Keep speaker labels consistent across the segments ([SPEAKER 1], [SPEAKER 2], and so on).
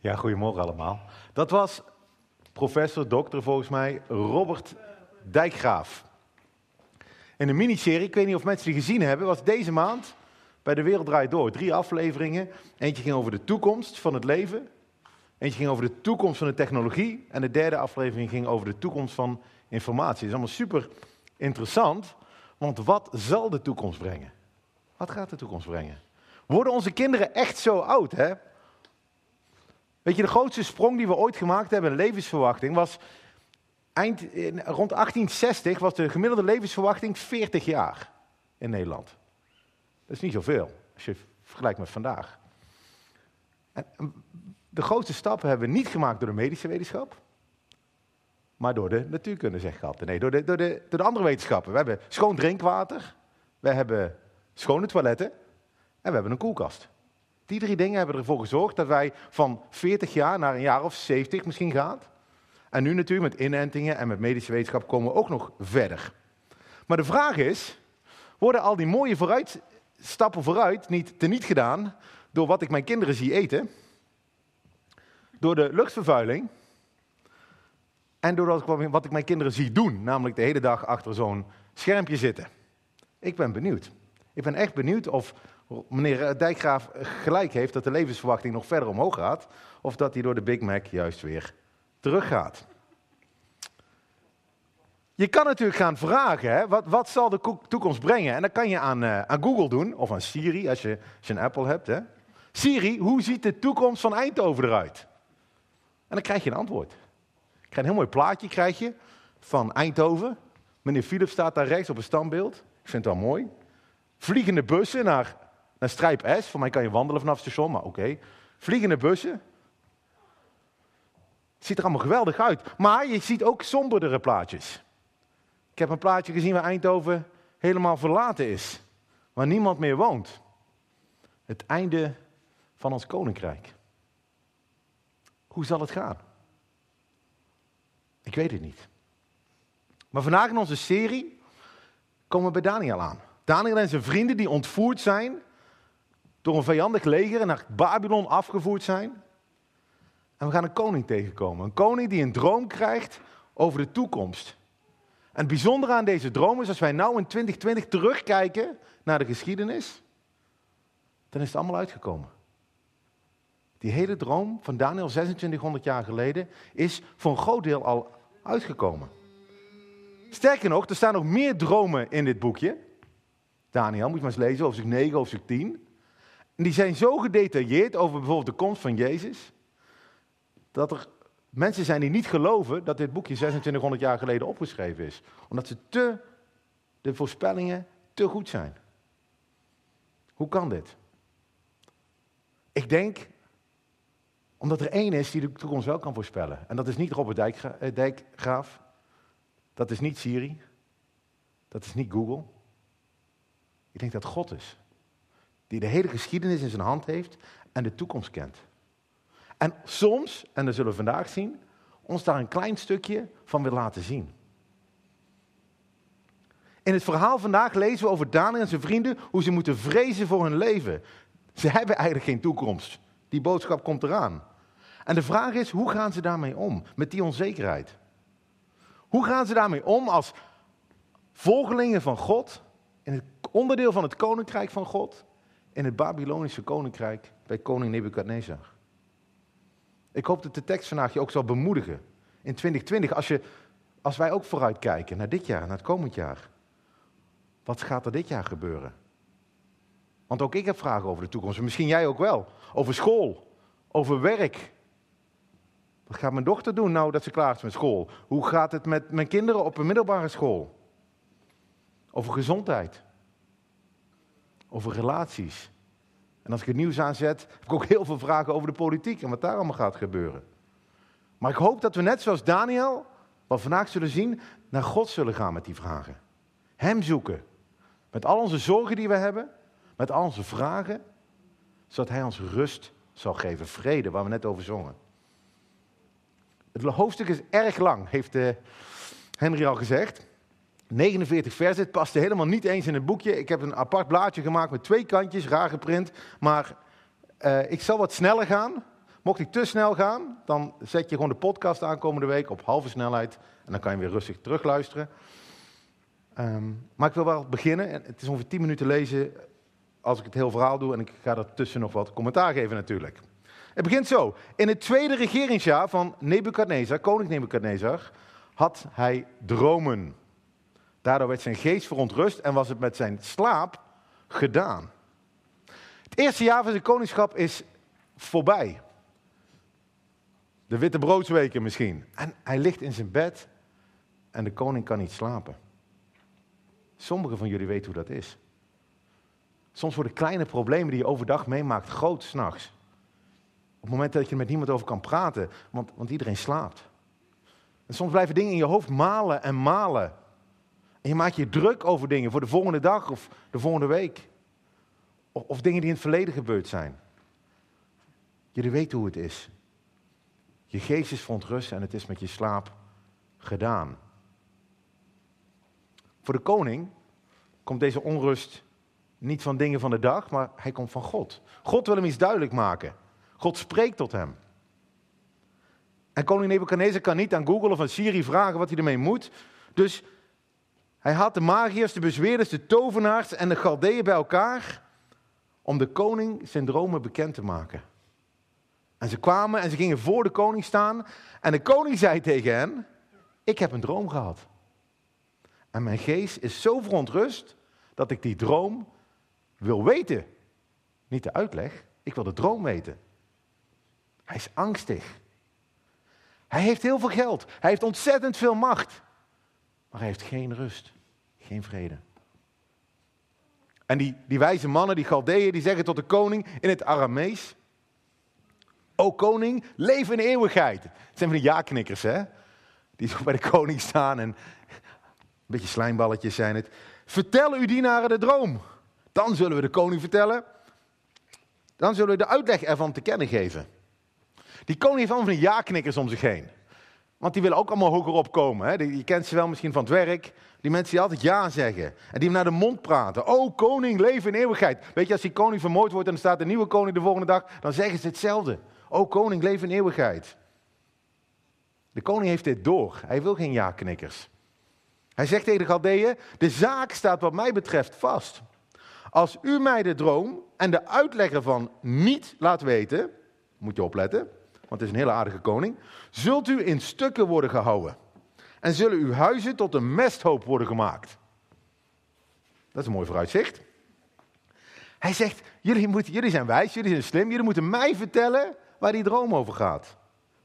[SPEAKER 1] Ja, goedemorgen allemaal. Dat was professor, dokter volgens mij, Robert Dijkgraaf. In een miniserie, ik weet niet of mensen die gezien hebben, was deze maand bij De Wereld Draait Door. Drie afleveringen. Eentje ging over de toekomst van het leven. Eentje ging over de toekomst van de technologie. En de derde aflevering ging over de toekomst van informatie. Dat is allemaal super interessant, want wat zal de toekomst brengen? Wat gaat de toekomst brengen? Worden onze kinderen echt zo oud, hè? Weet je, de grootste sprong die we ooit gemaakt hebben in levensverwachting was eind, rond 1860 was de gemiddelde levensverwachting 40 jaar in Nederland. Dat is niet zoveel als je vergelijkt met vandaag. De grootste stappen hebben we niet gemaakt door de medische wetenschap, maar door de natuurkunde, zeg ik. Nee, door de, door, de, door de andere wetenschappen. We hebben schoon drinkwater, we hebben schone toiletten en we hebben een koelkast. Die drie dingen hebben ervoor gezorgd dat wij van 40 jaar naar een jaar of 70 misschien gaan. En nu natuurlijk met inentingen en met medische wetenschap komen we ook nog verder. Maar de vraag is, worden al die mooie vooruit, stappen vooruit niet teniet gedaan door wat ik mijn kinderen zie eten, door de luchtvervuiling en door wat ik mijn kinderen zie doen, namelijk de hele dag achter zo'n schermpje zitten. Ik ben benieuwd. Ik ben echt benieuwd of meneer Dijkgraaf gelijk heeft dat de levensverwachting nog verder omhoog gaat, of dat hij door de Big Mac juist weer teruggaat. Je kan natuurlijk gaan vragen, hè, wat, wat zal de toekomst brengen? En dat kan je aan, uh, aan Google doen, of aan Siri, als je, als een Apple hebt. Hè. Siri, hoe ziet de toekomst van Eindhoven eruit? En dan krijg je een antwoord. Een heel mooi plaatje krijg je, van Eindhoven. Meneer Philips staat daar rechts op een standbeeld. Ik vind het wel mooi. Vliegende bussen naar, naar Strijp S. Voor mij kan je wandelen vanaf het station, maar oké. Vliegende bussen. Ziet er allemaal geweldig uit. Maar je ziet ook somberdere plaatjes. Ik heb een plaatje gezien waar Eindhoven helemaal verlaten is. Waar niemand meer woont. Het einde van ons koninkrijk. Hoe zal het gaan? Ik weet het niet. Maar vandaag in onze serie komen we bij Daniel aan. Daniel en zijn vrienden die ontvoerd zijn door een vijandig leger naar Babylon afgevoerd zijn. En we gaan een koning tegenkomen. Een koning die een droom krijgt over de toekomst. En het bijzondere aan deze droom is, als wij nou in 2020 terugkijken naar de geschiedenis, dan is het allemaal uitgekomen. Die hele droom van Daniel 2600 jaar geleden is voor een groot deel al uitgekomen. Sterker nog, er staan nog meer dromen in dit boekje. Daniel, moet je maar eens lezen, hoofdstuk 9, hoofdstuk 10. En die zijn zo gedetailleerd over bijvoorbeeld de komst van Jezus, dat er mensen zijn die niet geloven dat dit boekje 2600 jaar geleden opgeschreven is. Omdat ze te, de voorspellingen te goed zijn. Hoe kan dit? Ik denk omdat er één is die de toekomst wel kan voorspellen. En dat is niet Robert eh, Dijkgraaf. Dat is niet Siri. Dat is niet Google. Ik denk dat God is. Die de hele geschiedenis in zijn hand heeft en de toekomst kent. En soms, en dat zullen we vandaag zien, ons daar een klein stukje van wil laten zien. In het verhaal vandaag lezen we over Daniel en zijn vrienden hoe ze moeten vrezen voor hun leven. Ze hebben eigenlijk geen toekomst. Die boodschap komt eraan. En de vraag is, hoe gaan ze daarmee om, met die onzekerheid? Hoe gaan ze daarmee om als volgelingen van God, in het onderdeel van het koninkrijk van God, in het Babylonische koninkrijk bij koning Nebukadnezar? Ik hoop dat de tekst vandaag je ook zal bemoedigen. In 2020, als, je, als wij ook vooruitkijken naar dit jaar, naar het komend jaar. Wat gaat er dit jaar gebeuren? Want ook ik heb vragen over de toekomst. Misschien jij ook wel. Over school, over werk. Wat gaat mijn dochter doen nou dat ze klaar is met school? Hoe gaat het met mijn kinderen op een middelbare school? Over gezondheid. Over relaties. En als ik het nieuws aanzet, heb ik ook heel veel vragen over de politiek en wat daar allemaal gaat gebeuren. Maar ik hoop dat we net zoals Daniel, wat vandaag zullen zien, naar God zullen gaan met die vragen. Hem zoeken. Met al onze zorgen die we hebben, met al onze vragen, zodat Hij ons rust zal geven, vrede, waar we net over zongen. Het hoofdstuk is erg lang, heeft uh, Henry al gezegd. 49 versen, het paste helemaal niet eens in het boekje. Ik heb een apart blaadje gemaakt met twee kantjes, raar geprint. Maar uh, ik zal wat sneller gaan, Mocht ik te snel gaan, dan zet je gewoon de podcast aan komende week op halve snelheid. En dan kan je weer rustig terugluisteren. Um, maar ik wil wel beginnen. Het is ongeveer 10 minuten lezen als ik het heel verhaal doe. En ik ga ertussen nog wat commentaar geven natuurlijk. Het begint zo. In het tweede regeringsjaar van Nebukadnezar, koning Nebukadnezar, had hij dromen. Daardoor werd zijn geest verontrust en was het met zijn slaap gedaan. Het eerste jaar van zijn koningschap is voorbij. De witte broodsweken misschien. En hij ligt in zijn bed en de koning kan niet slapen. Sommigen van jullie weten hoe dat is. Soms worden kleine problemen die je overdag meemaakt groot s'nachts. Op het moment dat je er met niemand over kan praten, want, want iedereen slaapt. En soms blijven dingen in je hoofd malen en malen. En je maakt je druk over dingen voor de volgende dag of de volgende week. Of, of dingen die in het verleden gebeurd zijn. Jullie weten hoe het is. Je geest is verontrust en het is met je slaap gedaan. Voor de koning komt deze onrust niet van dingen van de dag, maar hij komt van God. God wil hem iets duidelijk maken. God spreekt tot hem. En koning Nebuchadnezzar kan niet aan Google of aan Siri vragen wat hij ermee moet. Dus hij had de magiërs, de bezweerders, de tovenaars en de Galdeeën bij elkaar om de koning zijn dromen bekend te maken. En ze kwamen en ze gingen voor de koning staan en de koning zei tegen hen, ik heb een droom gehad. En mijn geest is zo verontrust dat ik die droom wil weten. Niet de uitleg, ik wil de droom weten. Hij is angstig. Hij heeft heel veel geld. Hij heeft ontzettend veel macht. Maar hij heeft geen rust, geen vrede. En die, die wijze mannen, die Galdeeën, die zeggen tot de koning in het Aramees: O koning, leef in eeuwigheid. Het zijn van die ja-knikkers, hè? Die zo bij de koning staan en een beetje slijmballetjes zijn het. Vertel uw dienaren de droom. Dan zullen we de koning vertellen. Dan zullen we de uitleg ervan te kennen geven. Die koning heeft allemaal van die ja-knikkers om zich heen. Want die willen ook allemaal hoger opkomen. Je kent ze wel misschien van het werk. Die mensen die altijd ja zeggen. En die hem naar de mond praten. Oh, koning, leven in eeuwigheid. Weet je, als die koning vermoord wordt en er staat een nieuwe koning de volgende dag, dan zeggen ze hetzelfde. Oh, koning, leven in eeuwigheid. De koning heeft dit door. Hij wil geen ja-knikkers. Hij zegt tegen de Galdeeën, de zaak staat wat mij betreft vast. Als u mij de droom en de uitleg ervan niet laat weten, moet je opletten, want het is een hele aardige koning, zult u in stukken worden gehouden. En zullen uw huizen tot een mesthoop worden gemaakt. Dat is een mooi vooruitzicht. Hij zegt, jullie, moeten, jullie zijn wijs, jullie zijn slim, jullie moeten mij vertellen waar die droom over gaat.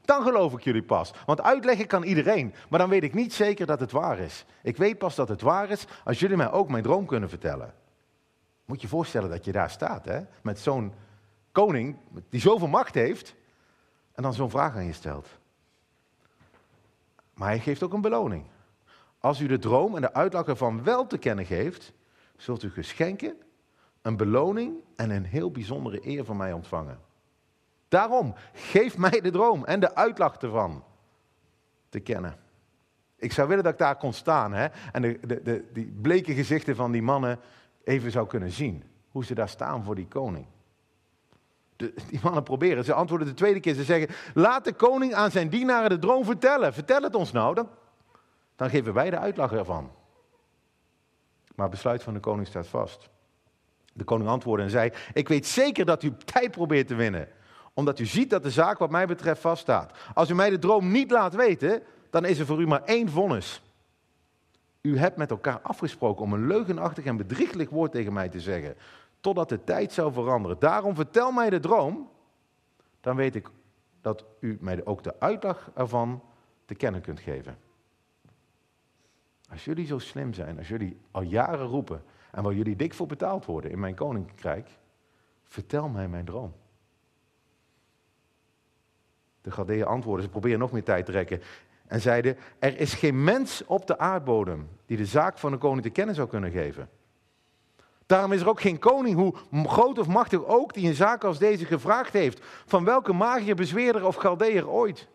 [SPEAKER 1] Dan geloof ik jullie pas. Want uitleggen kan iedereen, maar dan weet ik niet zeker dat het waar is. Ik weet pas dat het waar is als jullie mij ook mijn droom kunnen vertellen. Moet je voorstellen dat je daar staat, hè? met zo'n koning die zoveel macht heeft en dan zo'n vraag aan je stelt. Maar hij geeft ook een beloning. Als u de droom en de uitleg ervan wel te kennen geeft, zult u geschenken, een beloning en een heel bijzondere eer van mij ontvangen. Daarom, geef mij de droom en de uitleg ervan te kennen. Ik zou willen dat ik daar kon staan hè? en de, de, de, die bleke gezichten van die mannen even zou kunnen zien. Hoe ze daar staan voor die koning. De, die mannen proberen. Ze antwoorden de tweede keer. Ze zeggen: Laat de koning aan zijn dienaren de droom vertellen. Vertel het ons nou. Dan, dan geven wij de uitleg ervan. Maar het besluit van de koning staat vast. De koning antwoordde en zei: Ik weet zeker dat u tijd probeert te winnen. Omdat u ziet dat de zaak, wat mij betreft, vaststaat. Als u mij de droom niet laat weten, dan is er voor u maar één vonnis. U hebt met elkaar afgesproken om een leugenachtig en bedrieglijk woord tegen mij te zeggen, totdat de tijd zou veranderen. Daarom vertel mij de droom, dan weet ik dat u mij ook de uitleg ervan te kennen kunt geven. Als jullie zo slim zijn, als jullie al jaren roepen en waar jullie dik voor betaald worden in mijn koninkrijk, vertel mij mijn droom. De Galdeeën antwoorden, ze proberen nog meer tijd te rekken en zeiden: Er is geen mens op de aardbodem die de zaak van de koning te kennen zou kunnen geven. Daarom is er ook geen koning, hoe groot of machtig ook, die een zaak als deze gevraagd heeft: van welke magier, bezweerder of galdeer ooit.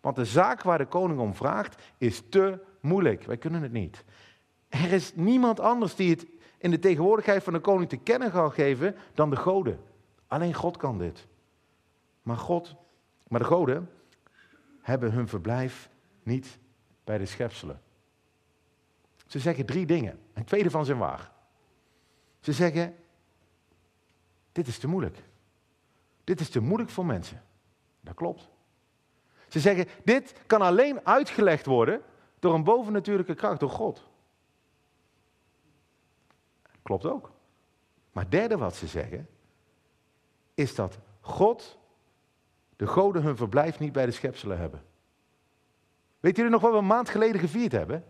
[SPEAKER 1] Want de zaak waar de koning om vraagt is te moeilijk. Wij kunnen het niet. Er is niemand anders die het in de tegenwoordigheid van de koning te kennen gaat geven dan de goden. Alleen God kan dit. Maar God, maar de goden hebben hun verblijf niet bij de schepselen. Ze zeggen drie dingen. En twee van zijn waar. Ze zeggen, dit is te moeilijk. Dit is te moeilijk voor mensen. Dat klopt. Ze zeggen, dit kan alleen uitgelegd worden door een bovennatuurlijke kracht, door God. Klopt ook. Maar derde wat ze zeggen, is dat God, de goden hun verblijf niet bij de schepselen hebben. Weet jullie nog wat we een maand geleden gevierd hebben?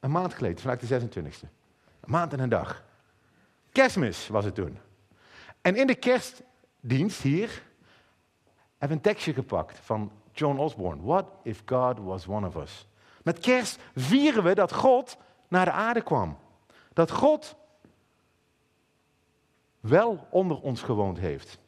[SPEAKER 1] Een maand geleden, vandaag de 26e. Een maand en een dag. Kerstmis was het toen. En in de kerstdienst hier hebben we een tekstje gepakt van John Osborne. What if God was one of us? Met kerst vieren we dat God naar de aarde kwam. Dat God wel onder ons gewoond heeft.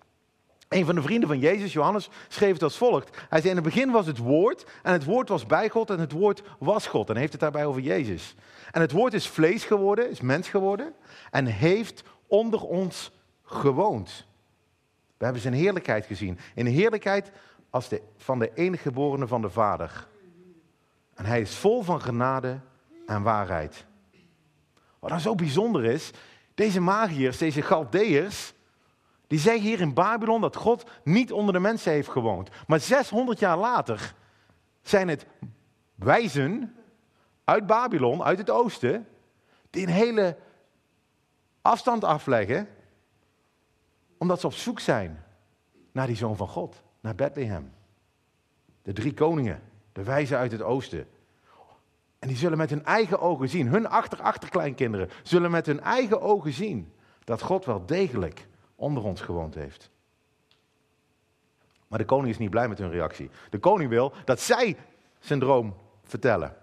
[SPEAKER 1] Een van de vrienden van Jezus, Johannes, schreef het als volgt. Hij zei, in het begin was het woord en het woord was bij God en het woord was God. En hij heeft het daarbij over Jezus. En het woord is vlees geworden, is mens geworden en heeft onder ons gewoond. We hebben zijn heerlijkheid gezien. In heerlijkheid als de, van de enige geborene van de Vader. En hij is vol van genade en waarheid. Wat dan zo bijzonder is, deze magiërs, deze Galdeërs, die zeggen hier in Babylon dat God niet onder de mensen heeft gewoond. Maar 600 jaar later zijn het wijzen uit Babylon, uit het oosten, die een hele afstand afleggen, omdat ze op zoek zijn naar die zoon van God, naar Bethlehem. De drie koningen, de wijzen uit het oosten. En die zullen met hun eigen ogen zien, hun achter-achterkleinkinderen zullen met hun eigen ogen zien dat God wel degelijk onder ons gewoond heeft. Maar de koning is niet blij met hun reactie. De koning wil dat zij zijn droom vertellen.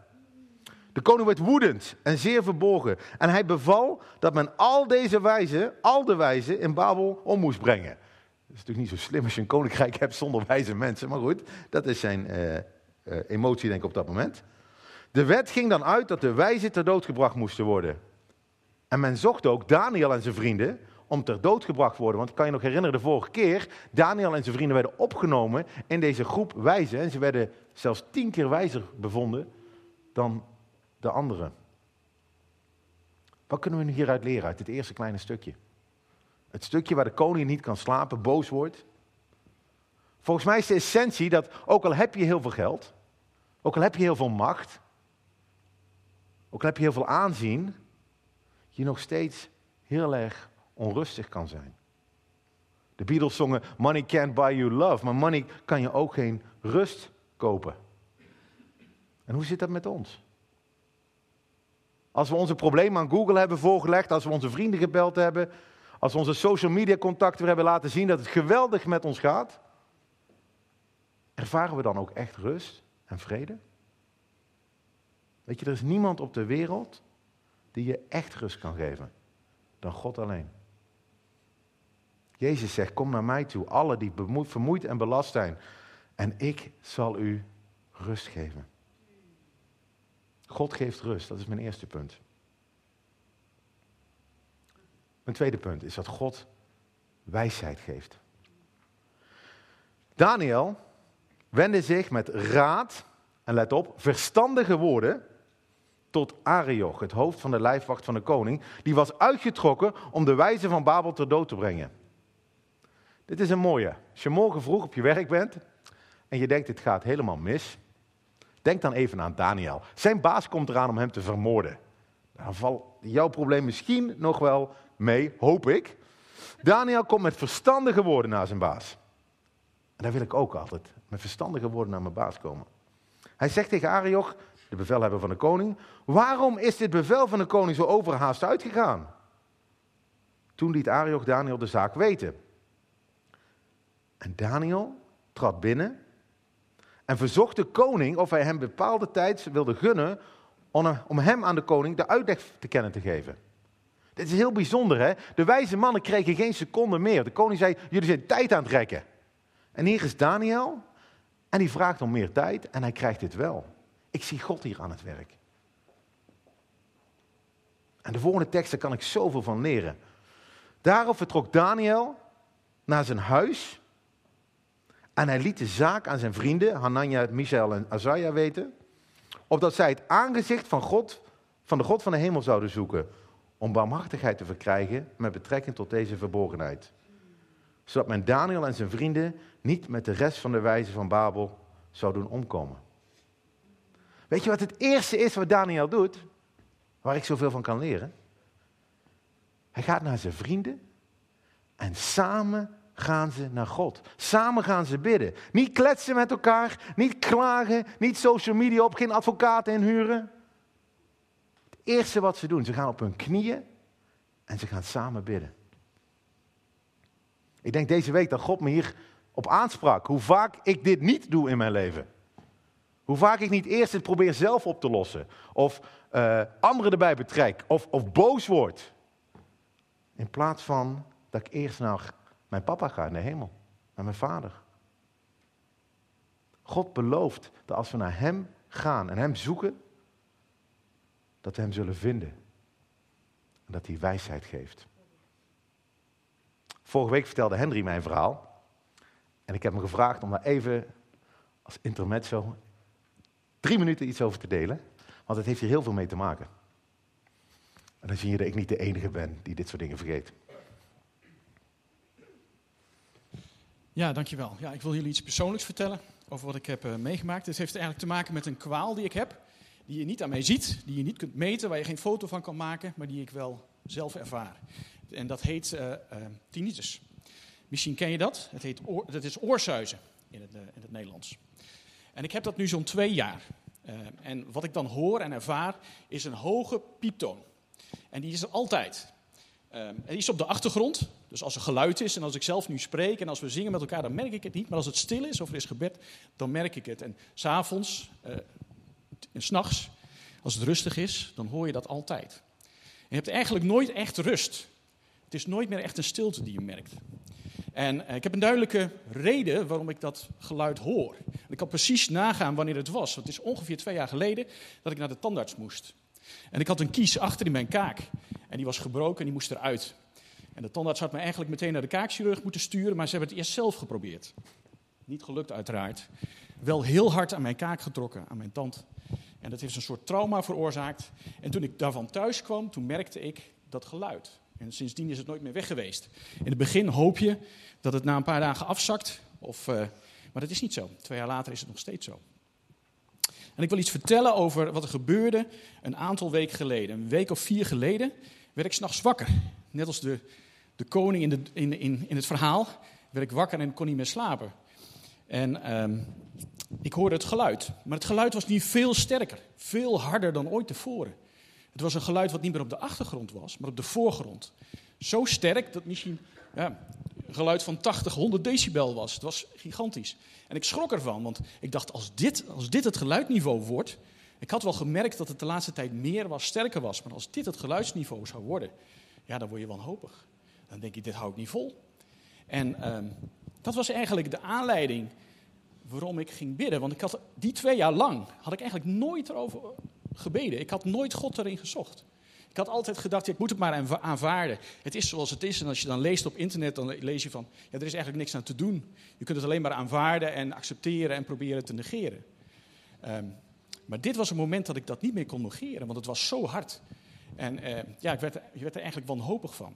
[SPEAKER 1] De koning werd woedend en zeer verborgen. En hij beval dat men al deze wijzen, al de wijzen, in Babel om moest brengen. Dat is natuurlijk niet zo slim als je een koninkrijk hebt zonder wijze mensen. Maar goed, dat is zijn uh, uh, emotie denk ik op dat moment. De wet ging dan uit dat de wijzen ter dood gebracht moesten worden. En men zocht ook Daniel en zijn vrienden om ter dood gebracht worden. Want ik kan je nog herinneren, de vorige keer, Daniel en zijn vrienden werden opgenomen in deze groep wijzen. En ze werden zelfs tien keer wijzer bevonden dan de anderen. Wat kunnen we hieruit leren, uit dit eerste kleine stukje? Het stukje waar de koning niet kan slapen, boos wordt. Volgens mij is de essentie dat ook al heb je heel veel geld, ook al heb je heel veel macht, ook al heb je heel veel aanzien, je nog steeds heel erg onrustig kan zijn. De Beatles zongen Money can't buy you love, maar money kan je ook geen rust kopen. En hoe zit dat met ons? Als we onze problemen aan Google hebben voorgelegd, als we onze vrienden gebeld hebben, als we onze social media contacten hebben laten zien dat het geweldig met ons gaat, ervaren we dan ook echt rust en vrede? Weet je, er is niemand op de wereld die je echt rust kan geven dan God alleen. Jezus zegt, kom naar mij toe, alle die vermoeid en belast zijn, en ik zal u rust geven. God geeft rust, dat is mijn eerste punt. Mijn tweede punt is dat God wijsheid geeft. Daniel wendde zich met raad, en let op, verstandige woorden tot Arioch, het hoofd van de lijfwacht van de koning. Die was uitgetrokken om de wijze van Babel ter dood te brengen. Dit is een mooie. Als je morgen vroeg op je werk bent en je denkt dit gaat helemaal mis, denk dan even aan Daniel. Zijn baas komt eraan om hem te vermoorden. Dan valt jouw probleem misschien nog wel mee, hoop ik. Daniel komt met verstandige woorden naar zijn baas. En daar wil ik ook altijd met verstandige woorden naar mijn baas komen. Hij zegt tegen Arioch, de bevelhebber van de koning, waarom is dit bevel van de koning zo overhaast uitgegaan? Toen liet Arioch Daniel de zaak weten. En Daniel trad binnen en verzocht de koning of hij hem bepaalde tijd wilde gunnen om hem aan de koning de uitleg te kennen te geven. Dit is heel bijzonder, hè? De wijze mannen kregen geen seconde meer. De koning zei, jullie zijn tijd aan het rekken. En hier is Daniel en die vraagt om meer tijd en hij krijgt dit wel. Ik zie God hier aan het werk. En de volgende teksten kan ik zoveel van leren. Daarop vertrok Daniel naar zijn huis. En hij liet de zaak aan zijn vrienden, Hanania, Michael en Azaja, weten. Opdat zij het aangezicht van, God, van de God van de hemel zouden zoeken. Om barmhartigheid te verkrijgen met betrekking tot deze verborgenheid. Zodat men Daniel en zijn vrienden niet met de rest van de wijzen van Babel zou doen omkomen. Weet je wat het eerste is wat Daniel doet? Waar ik zoveel van kan leren? Hij gaat naar zijn vrienden en samen gaan ze naar God. Samen gaan ze bidden. Niet kletsen met elkaar, niet klagen, niet social media op, geen advocaten inhuren. Het eerste wat ze doen, ze gaan op hun knieën en ze gaan samen bidden. Ik denk deze week dat God me hier op aansprak. Hoe vaak ik dit niet doe in mijn leven. Hoe vaak ik niet eerst het probeer zelf op te lossen. Of uh, anderen erbij betrek. Of, of boos word. In plaats van dat ik eerst naar mijn papa ga in de hemel. Naar mijn vader. God belooft dat als we naar hem gaan en hem zoeken. Dat we hem zullen vinden. En dat hij wijsheid geeft. Vorige week vertelde Henry mijn verhaal. En ik heb hem gevraagd om daar even als intermezzo drie minuten iets over te delen. Want het heeft hier heel veel mee te maken. En dan zie je dat ik niet de enige ben die dit soort dingen vergeet.
[SPEAKER 2] Ja, dankjewel. Ja, ik wil jullie iets persoonlijks vertellen over wat ik heb uh, meegemaakt. Het heeft eigenlijk te maken met een kwaal die ik heb, die je niet aan mij ziet, die je niet kunt meten, waar je geen foto van kan maken, maar die ik wel zelf ervaar. En dat heet uh, uh, tinnitus. Misschien ken je dat. Het heet dat is oorzuizen in het, in het Nederlands. En ik heb dat nu zo'n twee jaar. en wat ik dan hoor en ervaar is een hoge pieptoon. En die is er altijd. Um, die is op de achtergrond. Dus als er geluid is en als ik zelf nu spreek en als we zingen met elkaar, dan merk ik het niet. Maar als het stil is of er is gebed, dan merk ik het. En s'avonds uh, en s'nachts, als het rustig is, dan hoor je dat altijd. je hebt eigenlijk nooit echt rust. Het is nooit meer echt een stilte die je merkt. En uh, ik heb een duidelijke reden waarom ik dat geluid hoor. ik kan precies nagaan wanneer het was. Het is ongeveer twee jaar geleden dat ik naar de tandarts moest. En ik had een kies achter in mijn kaak. En die was gebroken en die moest eruit. En de tandarts had me eigenlijk meteen naar de kaakchirurg moeten sturen, maar ze hebben het eerst zelf geprobeerd. Niet gelukt uiteraard. Wel heel hard aan mijn kaak getrokken, aan mijn tand. En dat heeft een soort trauma veroorzaakt. En toen ik daarvan thuis kwam, toen merkte ik dat geluid. En sindsdien is het nooit meer weg geweest. In het begin hoop je dat het na een paar dagen afzakt. Of, uh, maar dat is niet zo. Twee jaar later is het nog steeds zo. En ik wil iets vertellen over wat er gebeurde een aantal weken geleden. Een week of vier geleden werd ik s'nachts wakker. Net als de, de koning in, de, in, in, in het verhaal werd ik wakker en kon niet meer slapen. En um, ik hoorde het geluid. Maar het geluid was niet veel sterker. Veel harder dan ooit tevoren. Het was een geluid wat niet meer op de achtergrond was, maar op de voorgrond. Zo sterk dat misschien ja, een geluid van 80, 100 decibel was. Het was gigantisch. En ik schrok ervan, want ik dacht, als dit, als dit het geluidniveau wordt... Ik had wel gemerkt dat het de laatste tijd meer was, sterker was. Maar als dit het geluidsniveau zou worden, ja, dan word je wanhopig. Dan denk je, dit hou ik niet vol. En um, dat was eigenlijk de aanleiding waarom ik ging bidden. Want ik had die twee jaar lang, had ik eigenlijk nooit erover gebeden. Ik had nooit God erin gezocht. Ik had altijd gedacht, ik moet het maar aanvaarden. Het is zoals het is. En als je dan leest op internet, dan lees je van, ja, er is eigenlijk niks aan te doen. Je kunt het alleen maar aanvaarden en accepteren en proberen te negeren. Um, maar dit was een moment dat ik dat niet meer kon negeren, want het was zo hard. En uh, ja, ik werd, werd er eigenlijk wanhopig van.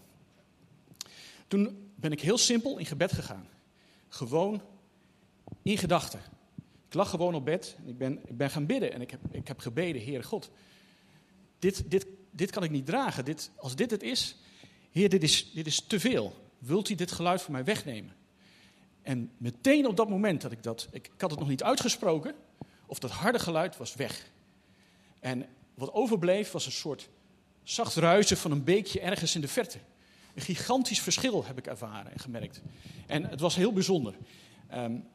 [SPEAKER 2] Toen ben ik heel simpel in gebed gegaan. Gewoon in gedachten. Ik lag gewoon op bed en ik ben, ik ben gaan bidden. En ik heb, ik heb gebeden, Heere God, dit, dit, dit kan ik niet dragen. Dit, als dit het is, Heer, dit is, dit is te veel. Wilt u dit geluid van mij wegnemen? En meteen op dat moment dat ik dat, ik had het nog niet uitgesproken, of dat harde geluid was weg. En wat overbleef was een soort zacht ruisen van een beekje ergens in de verte. Een gigantisch verschil heb ik ervaren en gemerkt. En het was heel bijzonder. Um,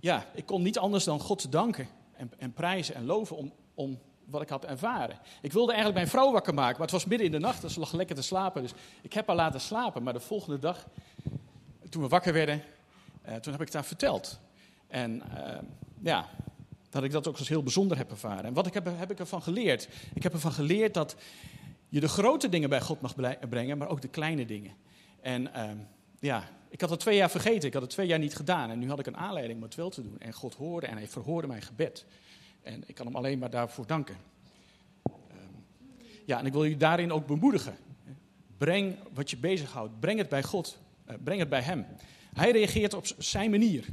[SPEAKER 2] ja, ik kon niet anders dan God danken en, en prijzen en loven om, om wat ik had ervaren. Ik wilde eigenlijk mijn vrouw wakker maken, maar het was midden in de nacht en ze lag lekker te slapen. Dus ik heb haar laten slapen. Maar de volgende dag, toen we wakker werden, uh, toen heb ik het haar verteld. En uh, ja, dat ik dat ook als heel bijzonder heb ervaren. En wat ik heb, heb ik ervan geleerd? Ik heb ervan geleerd dat je de grote dingen bij God mag brengen, maar ook de kleine dingen. En uh, ja, ik had het twee jaar vergeten, ik had het twee jaar niet gedaan. En nu had ik een aanleiding om het wel te doen. En God hoorde en hij verhoorde mijn gebed. En ik kan hem alleen maar daarvoor danken. Ehm, ja, en ik wil u daarin ook bemoedigen. Breng wat je bezighoudt, breng het bij God, uh, breng het bij Hem. Hij reageert op zijn manier.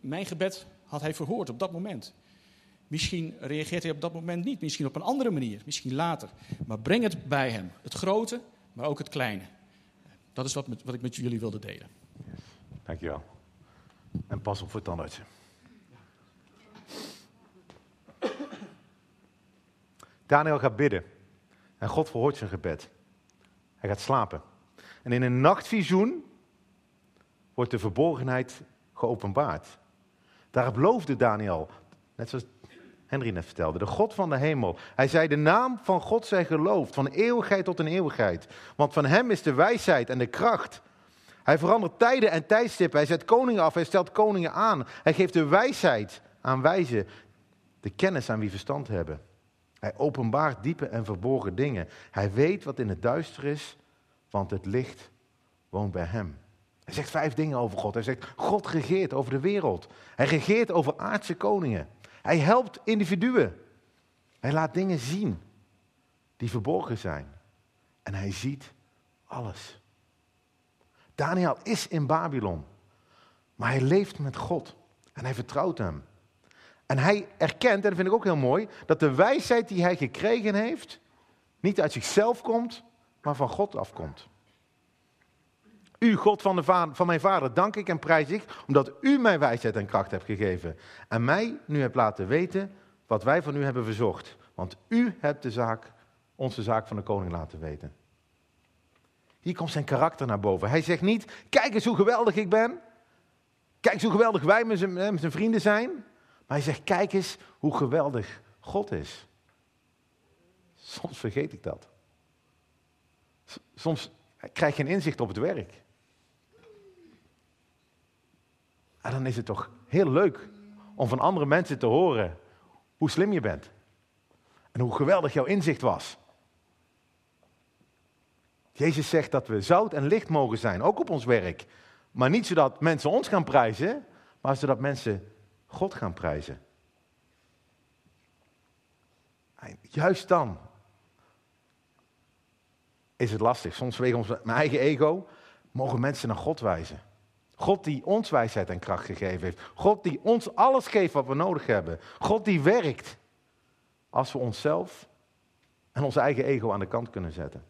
[SPEAKER 2] Mijn gebed had hij verhoord op dat moment. Misschien reageert hij op dat moment niet, misschien op een andere manier, misschien later. Maar breng het bij Hem, het grote, maar ook het kleine. Dat is wat, wat ik met jullie wilde delen.
[SPEAKER 1] Dankjewel. En pas op voor tandartsen. Daniel gaat bidden. En God verhoort zijn gebed. Hij gaat slapen. En in een nachtvisioen wordt de verborgenheid geopenbaard. Daarop beloofde Daniel, net zoals Henry net vertelde, de God van de hemel. Hij zei, de naam van God zij geloofd, van eeuwigheid tot een eeuwigheid. Want van hem is de wijsheid en de kracht. Hij verandert tijden en tijdstippen. Hij zet koningen af, hij stelt koningen aan. Hij geeft de wijsheid aan wijzen, de kennis aan wie verstand hebben. Hij openbaart diepe en verborgen dingen. Hij weet wat in het duister is, want het licht woont bij hem. Hij zegt vijf dingen over God. Hij zegt, God regeert over de wereld. Hij regeert over aardse koningen. Hij helpt individuen. Hij laat dingen zien die verborgen zijn. En hij ziet alles. Daniel is in Babylon, maar hij leeft met God en hij vertrouwt hem. En hij erkent, en dat vind ik ook heel mooi, dat de wijsheid die hij gekregen heeft, niet uit zichzelf komt, maar van God afkomt. U, God van, de van mijn vader, dank ik en prijs ik, omdat u mij wijsheid en kracht hebt gegeven. En mij nu hebt laten weten wat wij van u hebben verzocht. Want u hebt de zaak, onze zaak van de koning laten weten. Hier komt zijn karakter naar boven. Hij zegt niet, kijk eens hoe geweldig ik ben. Kijk eens hoe geweldig wij met zijn vrienden zijn. Maar hij zegt, kijk eens hoe geweldig God is. Soms vergeet ik dat. Soms krijg je een inzicht op het werk. En dan is het toch heel leuk om van andere mensen te horen hoe slim je bent. En hoe geweldig jouw inzicht was. Jezus zegt dat we zout en licht mogen zijn, ook op ons werk. Maar niet zodat mensen ons gaan prijzen, maar zodat mensen God gaan prijzen. En juist dan is het lastig. Soms wegen ons mijn eigen ego, mogen mensen naar God wijzen. God die ons wijsheid en kracht gegeven heeft. God die ons alles geeft wat we nodig hebben. God die werkt als we onszelf en ons eigen ego aan de kant kunnen zetten.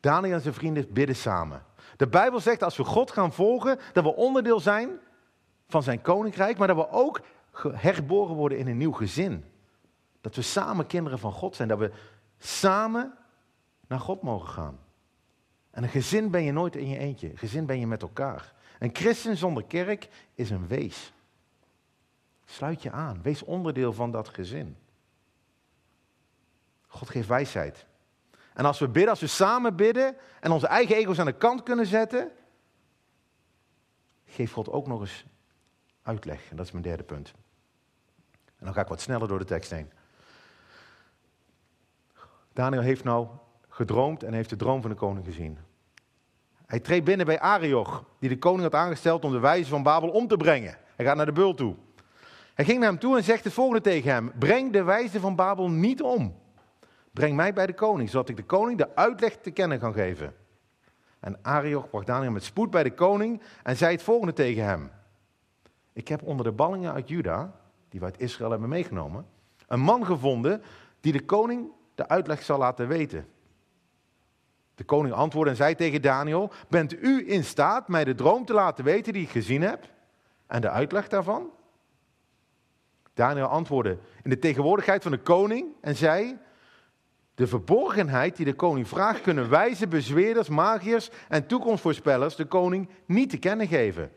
[SPEAKER 1] Daniel en zijn vrienden bidden samen. De Bijbel zegt als we God gaan volgen, dat we onderdeel zijn van zijn koninkrijk, maar dat we ook herboren worden in een nieuw gezin. Dat we samen kinderen van God zijn, dat we samen naar God mogen gaan. En een gezin ben je nooit in je eentje, een gezin ben je met elkaar. Een christen zonder kerk is een wees. Sluit je aan, wees onderdeel van dat gezin. God geeft wijsheid. En als we bidden, als we samen bidden en onze eigen ego's aan de kant kunnen zetten, geeft God ook nog eens uitleg. En dat is mijn derde punt. En dan ga ik wat sneller door de tekst heen. Daniel heeft nou gedroomd en heeft de droom van de koning gezien. Hij treedt binnen bij Arioch, die de koning had aangesteld om de wijze van Babel om te brengen. Hij gaat naar de beul toe. Hij ging naar hem toe en zegt het volgende tegen hem: Breng de wijze van Babel niet om. Breng mij bij de koning, zodat ik de koning de uitleg te kennen kan geven. En Arioch bracht Daniel met spoed bij de koning en zei het volgende tegen hem. Ik heb onder de ballingen uit Juda, die we uit Israël hebben meegenomen, een man gevonden die de koning de uitleg zal laten weten. De koning antwoordde en zei tegen Daniel: Bent u in staat mij de droom te laten weten die ik gezien heb en de uitleg daarvan? Daniel antwoordde in de tegenwoordigheid van de koning en zei: De verborgenheid die de koning vraagt, kunnen wijze bezweerders, magiërs en toekomstvoorspellers de koning niet te kennen geven.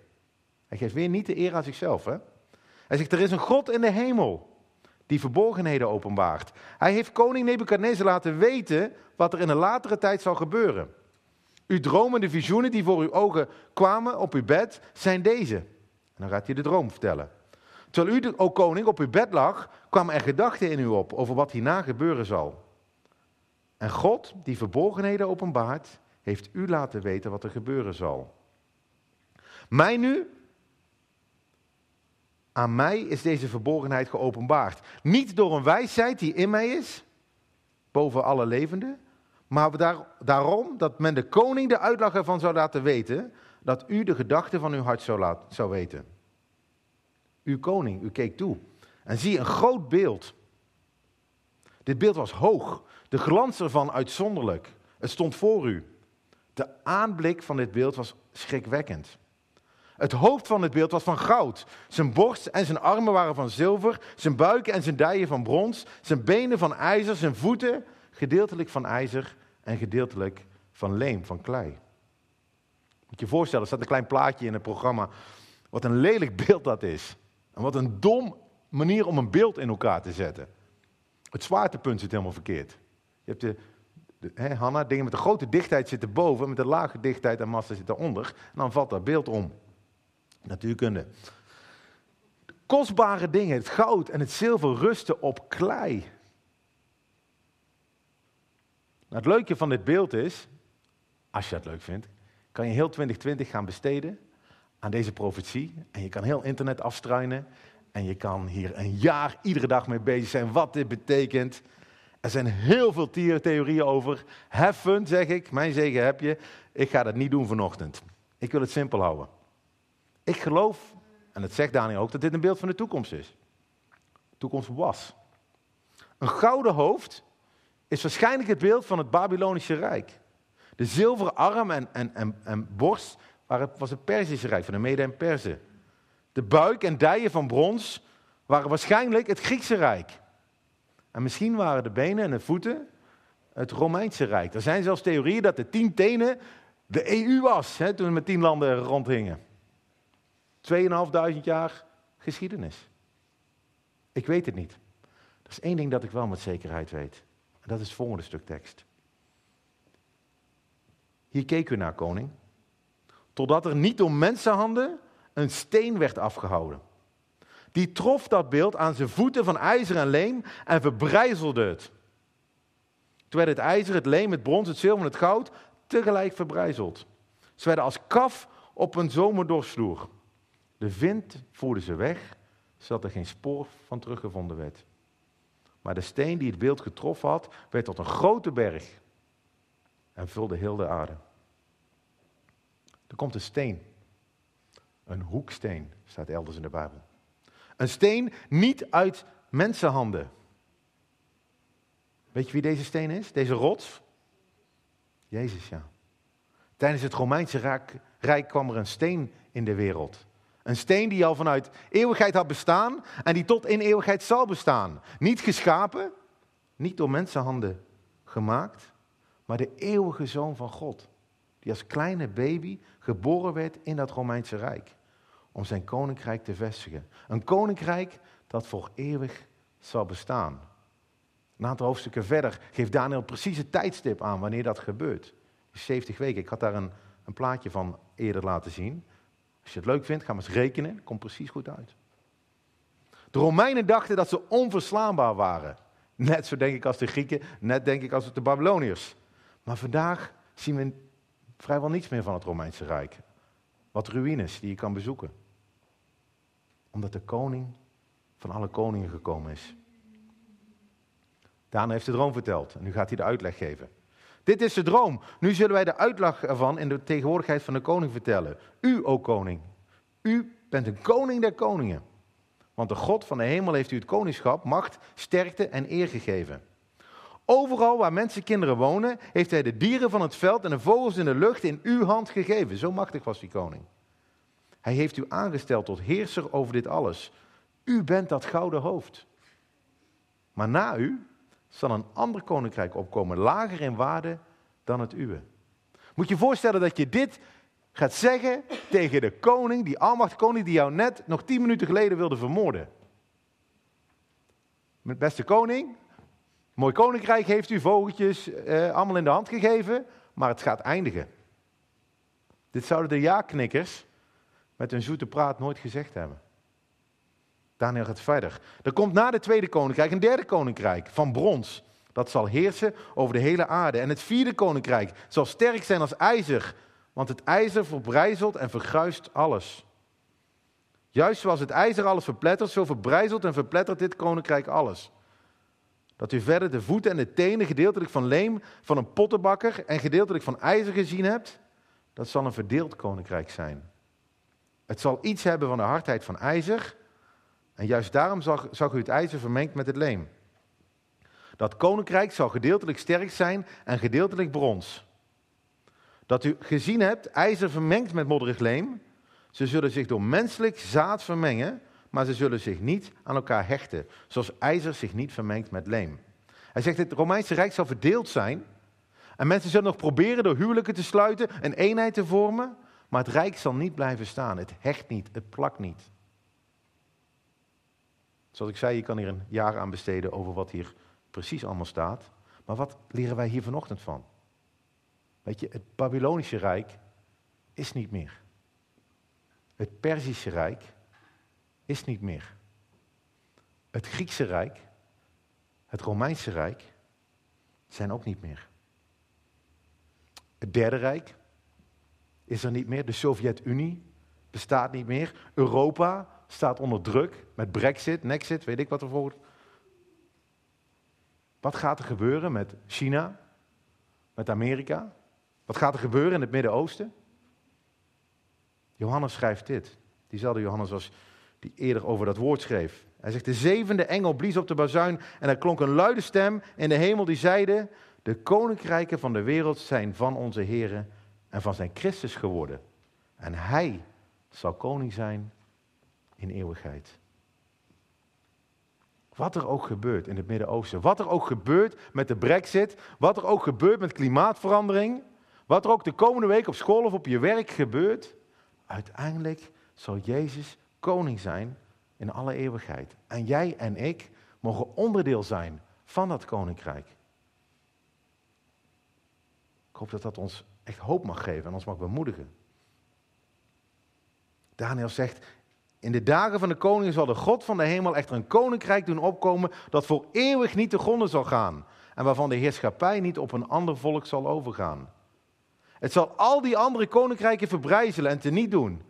[SPEAKER 1] Hij geeft weer niet de eer aan zichzelf. Hè? Hij zegt: Er is een God in de hemel die verborgenheden openbaart. Hij heeft koning Nebukadnezar laten weten wat er in een latere tijd zal gebeuren. Uw dromen, de visioenen die voor uw ogen kwamen op uw bed, zijn deze. En dan gaat hij de droom vertellen. Terwijl u, o koning, op uw bed lag, kwamen er gedachten in u op over wat hierna gebeuren zal. En God, die verborgenheden openbaart, heeft u laten weten wat er gebeuren zal. Mij nu, aan mij is deze verborgenheid geopenbaard. Niet door een wijsheid die in mij is, boven alle levenden, maar daar, daarom dat men de koning de uitleg ervan zou laten weten, dat u de gedachten van uw hart zou, laten, zou weten. Uw koning, u keek toe. En zie een groot beeld. Dit beeld was hoog, de glans ervan uitzonderlijk. Het stond voor u. De aanblik van dit beeld was schrikwekkend. Het hoofd van het beeld was van goud. Zijn borst en zijn armen waren van zilver. Zijn buik en zijn dijen van brons. Zijn benen van ijzer. Zijn voeten gedeeltelijk van ijzer en gedeeltelijk van leem, van klei. Moet je je voorstellen, er staat een klein plaatje in het programma. Wat een lelijk beeld dat is. En wat een dom manier om een beeld in elkaar te zetten. Het zwaartepunt zit helemaal verkeerd. Je hebt de, hè, Hanna, dingen met de grote dichtheid zitten boven, met de lage dichtheid en massa zitten onder. En dan valt dat beeld om. Natuurkunde. De kostbare dingen, het goud en het zilver rusten op klei. Nou, het leuke van dit beeld is, als je het leuk vindt, kan je heel 2020 gaan besteden aan deze profetie. En je kan heel internet afstruinen. En je kan hier een jaar iedere dag mee bezig zijn wat dit betekent. Er zijn heel veel theorieën over. Heffen, zeg ik. Mijn zegen heb je. Ik ga dat niet doen vanochtend. Ik wil het simpel houden. Ik geloof, en dat zegt Daniel ook, dat dit een beeld van de toekomst is. De toekomst was. Een gouden hoofd is waarschijnlijk het beeld van het Babylonische Rijk. De zilveren arm en, en, en, borst was het Perzische Rijk, van de Mede en Perzen. De buik en dijen van brons waren waarschijnlijk het Griekse Rijk. En misschien waren de benen en de voeten het Romeinse Rijk. Er zijn zelfs theorieën dat de tien tenen de EU was, hè, toen we met tien landen rondhingen. 2.500 jaar geschiedenis. Ik weet het niet. Er is één ding dat ik wel met zekerheid weet. En dat is het volgende stuk tekst. Hier keek u naar, koning. Totdat er niet door mensenhanden een steen werd afgehouden. Die trof dat beeld aan zijn voeten van ijzer en leem en verbrijzelde het. Toen werd het ijzer, het leem, het brons, het zilver en het goud tegelijk verbrijzeld. Ze werden als kaf op een zomer doorsloer. De wind voerde ze weg, zodat er geen spoor van teruggevonden werd. Maar de steen die het beeld getroffen had, werd tot een grote berg en vulde heel de aarde. Er komt een steen. Een hoeksteen, staat elders in de Bijbel. Een steen niet uit mensenhanden. Weet je wie deze steen is? Deze rots? Jezus, ja. Tijdens het Romeinse Rijk kwam er een steen in de wereld. Een steen die al vanuit eeuwigheid had bestaan en die tot in eeuwigheid zal bestaan. Niet geschapen, niet door mensenhanden gemaakt, maar de eeuwige zoon van God. Die als kleine baby geboren werd in dat Romeinse Rijk. Om zijn koninkrijk te vestigen. Een koninkrijk dat voor eeuwig zal bestaan. Een aantal hoofdstukken verder geeft Daniel precies het tijdstip aan wanneer dat gebeurt. 70 weken. Ik had daar een, een plaatje van eerder laten zien. Als je het leuk vindt, ga maar eens rekenen. Komt precies goed uit. De Romeinen dachten dat ze onverslaanbaar waren. Net zo denk ik als de Grieken, net denk ik als de Babyloniërs. Maar vandaag zien we vrijwel niets meer van het Romeinse Rijk. Wat ruïnes die je kan bezoeken. Omdat de koning van alle koningen gekomen is. Daarna heeft de droom verteld en nu gaat hij de uitleg geven. Dit is de droom. Nu zullen wij de uitleg ervan in de tegenwoordigheid van de koning vertellen. U, o koning, u bent een koning der koningen. Want de God van de hemel heeft u het koningschap, macht, sterkte en eer gegeven. Overal waar mensenkinderen wonen, heeft hij de dieren van het veld en de vogels in de lucht in uw hand gegeven. Zo machtig was die koning. Hij heeft u aangesteld tot heerser over dit alles. U bent dat gouden hoofd. Maar na u zal een ander koninkrijk opkomen, lager in waarde dan het uwe. Moet je voorstellen dat je dit gaat zeggen tegen de koning, die almachtige koning die jou net nog tien minuten geleden wilde vermoorden. Met beste koning, mooi koninkrijk heeft u vogeltjes eh, allemaal in de hand gegeven, maar het gaat eindigen. Dit zouden de ja-knikkers met hun zoete praat nooit gezegd hebben. Daniel gaat verder. Er komt na de tweede koninkrijk een derde koninkrijk van brons. Dat zal heersen over de hele aarde. En het vierde koninkrijk zal sterk zijn als ijzer, want het ijzer verbrijzelt en verguist alles. Juist zoals het ijzer alles verplettert, zo verbrijzelt en verplettert dit koninkrijk alles. Dat u verder de voeten en de tenen gedeeltelijk van leem van een pottenbakker en gedeeltelijk van ijzer gezien hebt, dat zal een verdeeld koninkrijk zijn. Het zal iets hebben van de hardheid van ijzer, en juist daarom zag, u het ijzer vermengd met het leem. Dat koninkrijk zal gedeeltelijk sterk zijn en gedeeltelijk brons. Dat u gezien hebt, ijzer vermengd met modderig leem. Ze zullen zich door menselijk zaad vermengen, maar ze zullen zich niet aan elkaar hechten, zoals ijzer zich niet vermengt met leem. Hij zegt, het Romeinse Rijk zal verdeeld zijn. En mensen zullen nog proberen door huwelijken te sluiten, een eenheid te vormen. Maar het Rijk zal niet blijven staan. Het hecht niet, het plakt niet. Zoals ik zei, je kan hier een jaar aan besteden over wat hier precies allemaal staat. Maar wat leren wij hier vanochtend van? Weet je, het Babylonische Rijk is niet meer. Het Perzische Rijk is niet meer. Het Griekse Rijk, het Romeinse Rijk zijn ook niet meer. Het Derde Rijk is er niet meer. De Sovjet-Unie bestaat niet meer. Europa staat onder druk met Brexit, Nexit, weet ik wat er voor. Wat gaat er gebeuren met China, met Amerika? Wat gaat er gebeuren in het Midden-Oosten? Johannes schrijft dit. Diezelfde Johannes was die eerder over dat woord schreef. Hij zegt, de zevende engel blies op de bazuin en er klonk een luide stem in de hemel die zeide, de koninkrijken van de wereld zijn van onze Here en van zijn Christus geworden. En hij zal koning zijn in eeuwigheid. Wat er ook gebeurt in het Midden-Oosten, wat er ook gebeurt met de brexit, wat er ook gebeurt met klimaatverandering, wat er ook de komende week op school of op je werk gebeurt, uiteindelijk zal Jezus koning zijn in alle eeuwigheid. En jij en ik mogen onderdeel zijn van dat koninkrijk. Ik hoop dat dat ons echt hoop mag geven en ons mag bemoedigen. Daniel zegt, in de dagen van de koning zal de God van de hemel echter een koninkrijk doen opkomen dat voor eeuwig niet te gronden zal gaan en waarvan de heerschappij niet op een ander volk zal overgaan. Het zal al die andere koninkrijken verbrijzelen en teniet doen,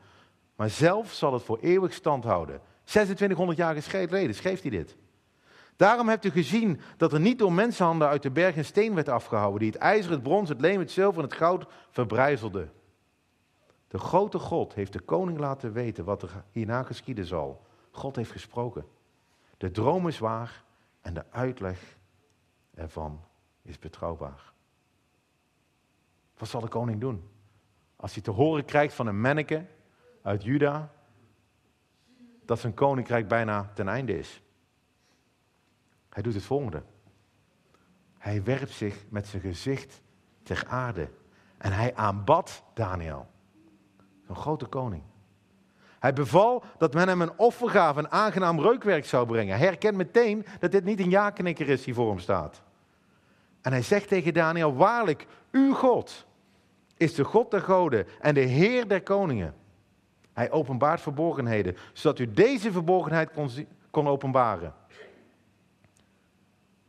[SPEAKER 1] maar zelf zal het voor eeuwig stand houden. 2600 jaar geleden schreef hij dit. Daarom hebt u gezien dat er niet door mensenhanden uit de berg een steen werd afgehouden, die het ijzer, het brons, het leem, het zilver en het goud verbrijzelde. De grote God heeft de koning laten weten wat er hierna geschieden zal. God heeft gesproken. De droom is waar en de uitleg ervan is betrouwbaar. Wat zal de koning doen? Als hij te horen krijgt van een manneke uit Juda dat zijn koninkrijk bijna ten einde is. Hij doet het volgende. Hij werpt zich met zijn gezicht ter aarde en hij aanbad Daniel. Een grote koning. Hij beval dat men hem een offergave, een aangenaam reukwerk zou brengen. Hij herkent meteen dat dit niet een ja-knikker is die voor hem staat. En hij zegt tegen Daniel, waarlijk, uw God is de God der goden en de Heer der koningen. Hij openbaart verborgenheden, zodat u deze verborgenheid kon, kon openbaren.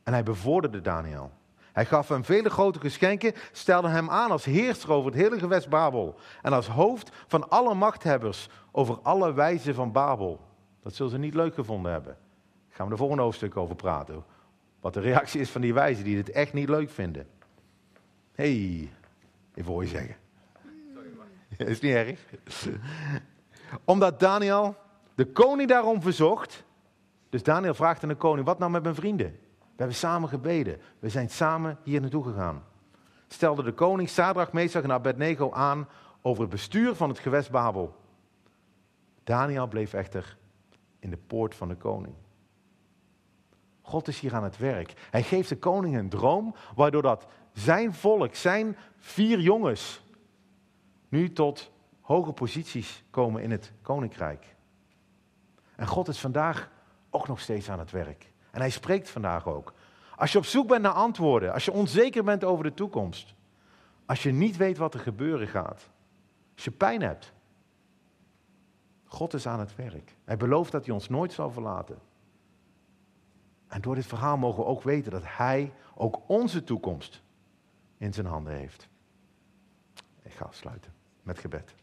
[SPEAKER 1] En hij bevorderde Daniel. Hij gaf hem vele grote geschenken, stelde hem aan als heerser over het hele gewest Babel en als hoofd van alle machthebbers over alle wijzen van Babel. Dat zullen ze niet leuk gevonden hebben. Daar gaan we de volgende hoofdstuk over praten. Wat de reactie is van die wijzen die het echt niet leuk vinden. Hé, hey, even hoor zeggen. Is niet erg. Omdat Daniel de koning daarom verzocht. Dus Daniel vraagt aan de koning: wat nou met mijn vrienden? We hebben samen gebeden. We zijn samen hier naartoe gegaan. Stelde de koning Sadrach, Mesach en Abednego aan over het bestuur van het gewest Babel. Daniel bleef echter in de poort van de koning. God is hier aan het werk. Hij geeft de koning een droom, waardoor dat zijn volk, zijn vier jongens, nu tot hoge posities komen in het koninkrijk. En God is vandaag ook nog steeds aan het werk. En hij spreekt vandaag ook. Als je op zoek bent naar antwoorden, als je onzeker bent over de toekomst, als je niet weet wat er gebeuren gaat, als je pijn hebt, God is aan het werk. Hij belooft dat hij ons nooit zal verlaten. En door dit verhaal mogen we ook weten dat Hij ook onze toekomst in zijn handen heeft. Ik ga afsluiten met gebed.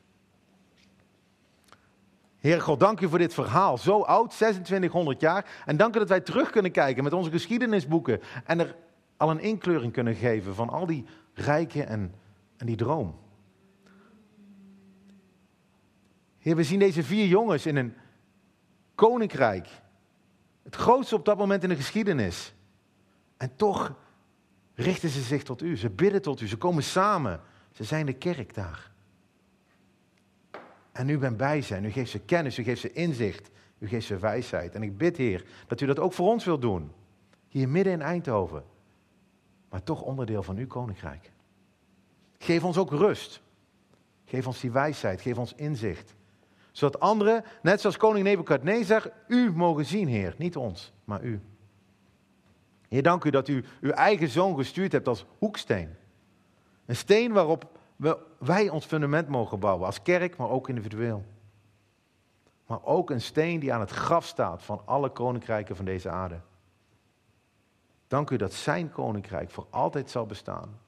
[SPEAKER 1] Heer God, dank u voor dit verhaal. Zo oud, 2600 jaar. En dank u dat wij terug kunnen kijken met onze geschiedenisboeken. En er al een inkleuring kunnen geven van al die rijken en, en die droom. Heer, we zien deze vier jongens in een koninkrijk. Het grootste op dat moment in de geschiedenis. En toch richten ze zich tot u. Ze bidden tot u. Ze komen samen. Ze zijn de kerk daar. En u bent bij zijn. U geeft ze kennis. U geeft ze inzicht. U geeft ze wijsheid. En ik bid, Heer, dat u dat ook voor ons wilt doen. Hier midden in Eindhoven. Maar toch onderdeel van uw koninkrijk. Geef ons ook rust. Geef ons die wijsheid. Geef ons inzicht zodat anderen, net zoals koning Nebukadnezar, u mogen zien, Heer. Niet ons, maar u. Heer, dank u dat u uw eigen zoon gestuurd hebt als hoeksteen. Een steen waarop wij ons fundament mogen bouwen, als kerk, maar ook individueel. Maar ook een steen die aan het graf staat van alle koninkrijken van deze aarde. Dank u dat zijn koninkrijk voor altijd zal bestaan.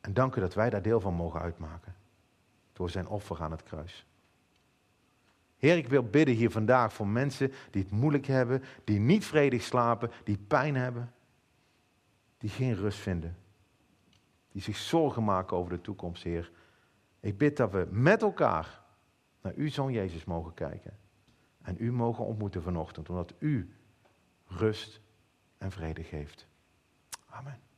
[SPEAKER 1] En dank u dat wij daar deel van mogen uitmaken door zijn offer aan het kruis. Heer, ik wil bidden hier vandaag voor mensen die het moeilijk hebben, die niet vredig slapen, die pijn hebben, die geen rust vinden, die zich zorgen maken over de toekomst, Heer. Ik bid dat we met elkaar naar uw zoon Jezus mogen kijken en u mogen ontmoeten vanochtend, omdat u rust en vrede geeft. Amen.